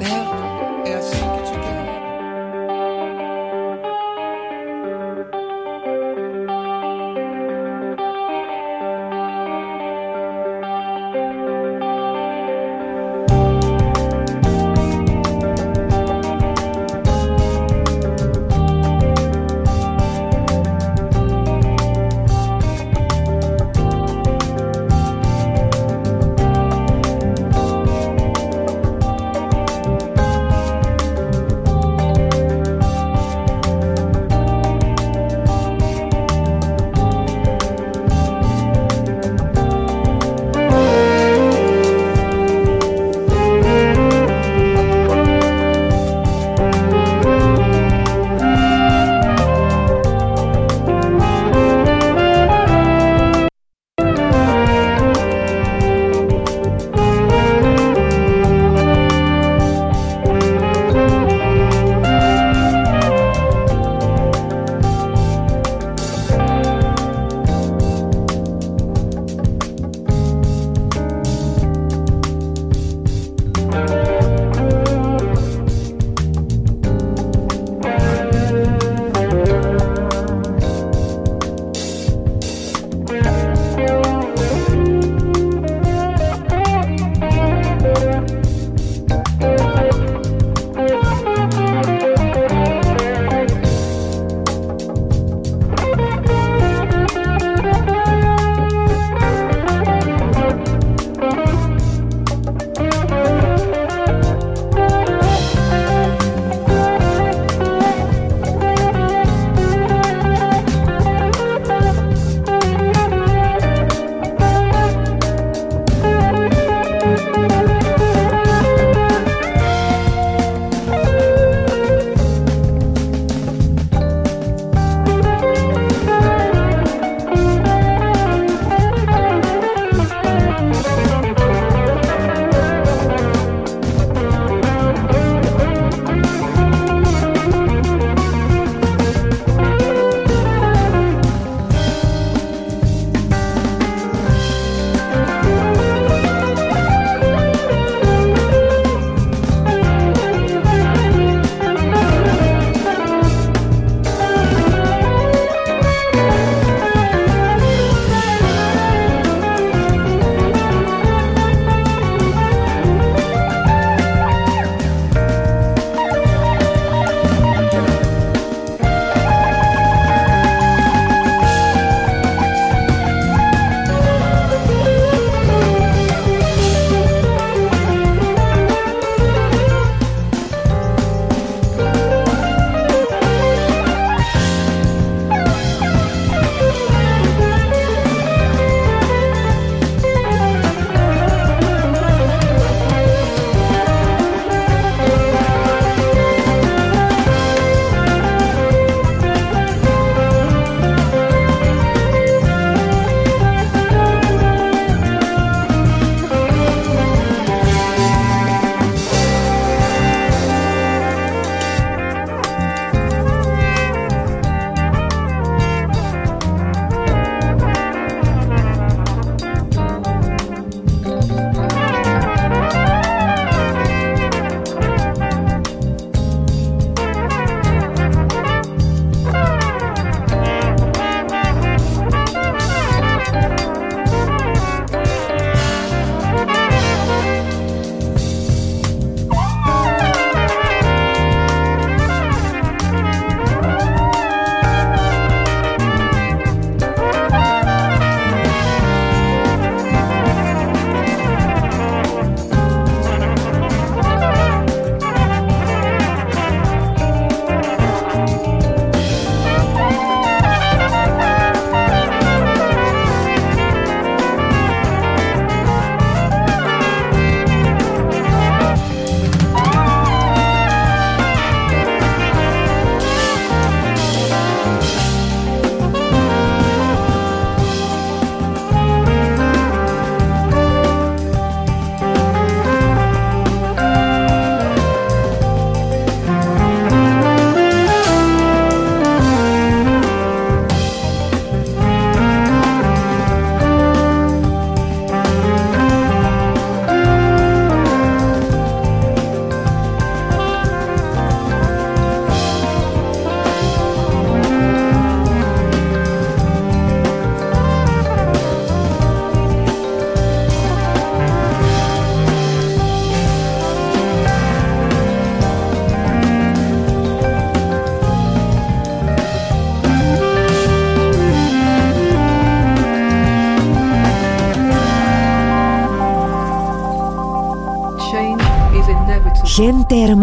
up.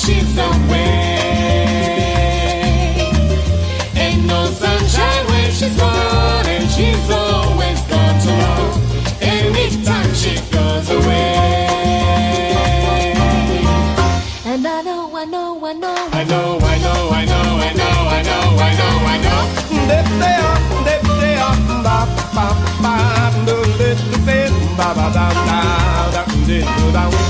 She's away. Ain't no sunshine when she's gone, and she's always gone too long. Anytime she goes away. And I know, I know, I know, I know, I know, I know, I know, I know, I know, I know. Ain't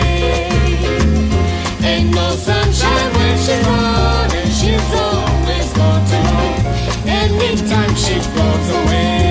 Sunshine when she's gone, and she's always gone too long. Anytime she goes away.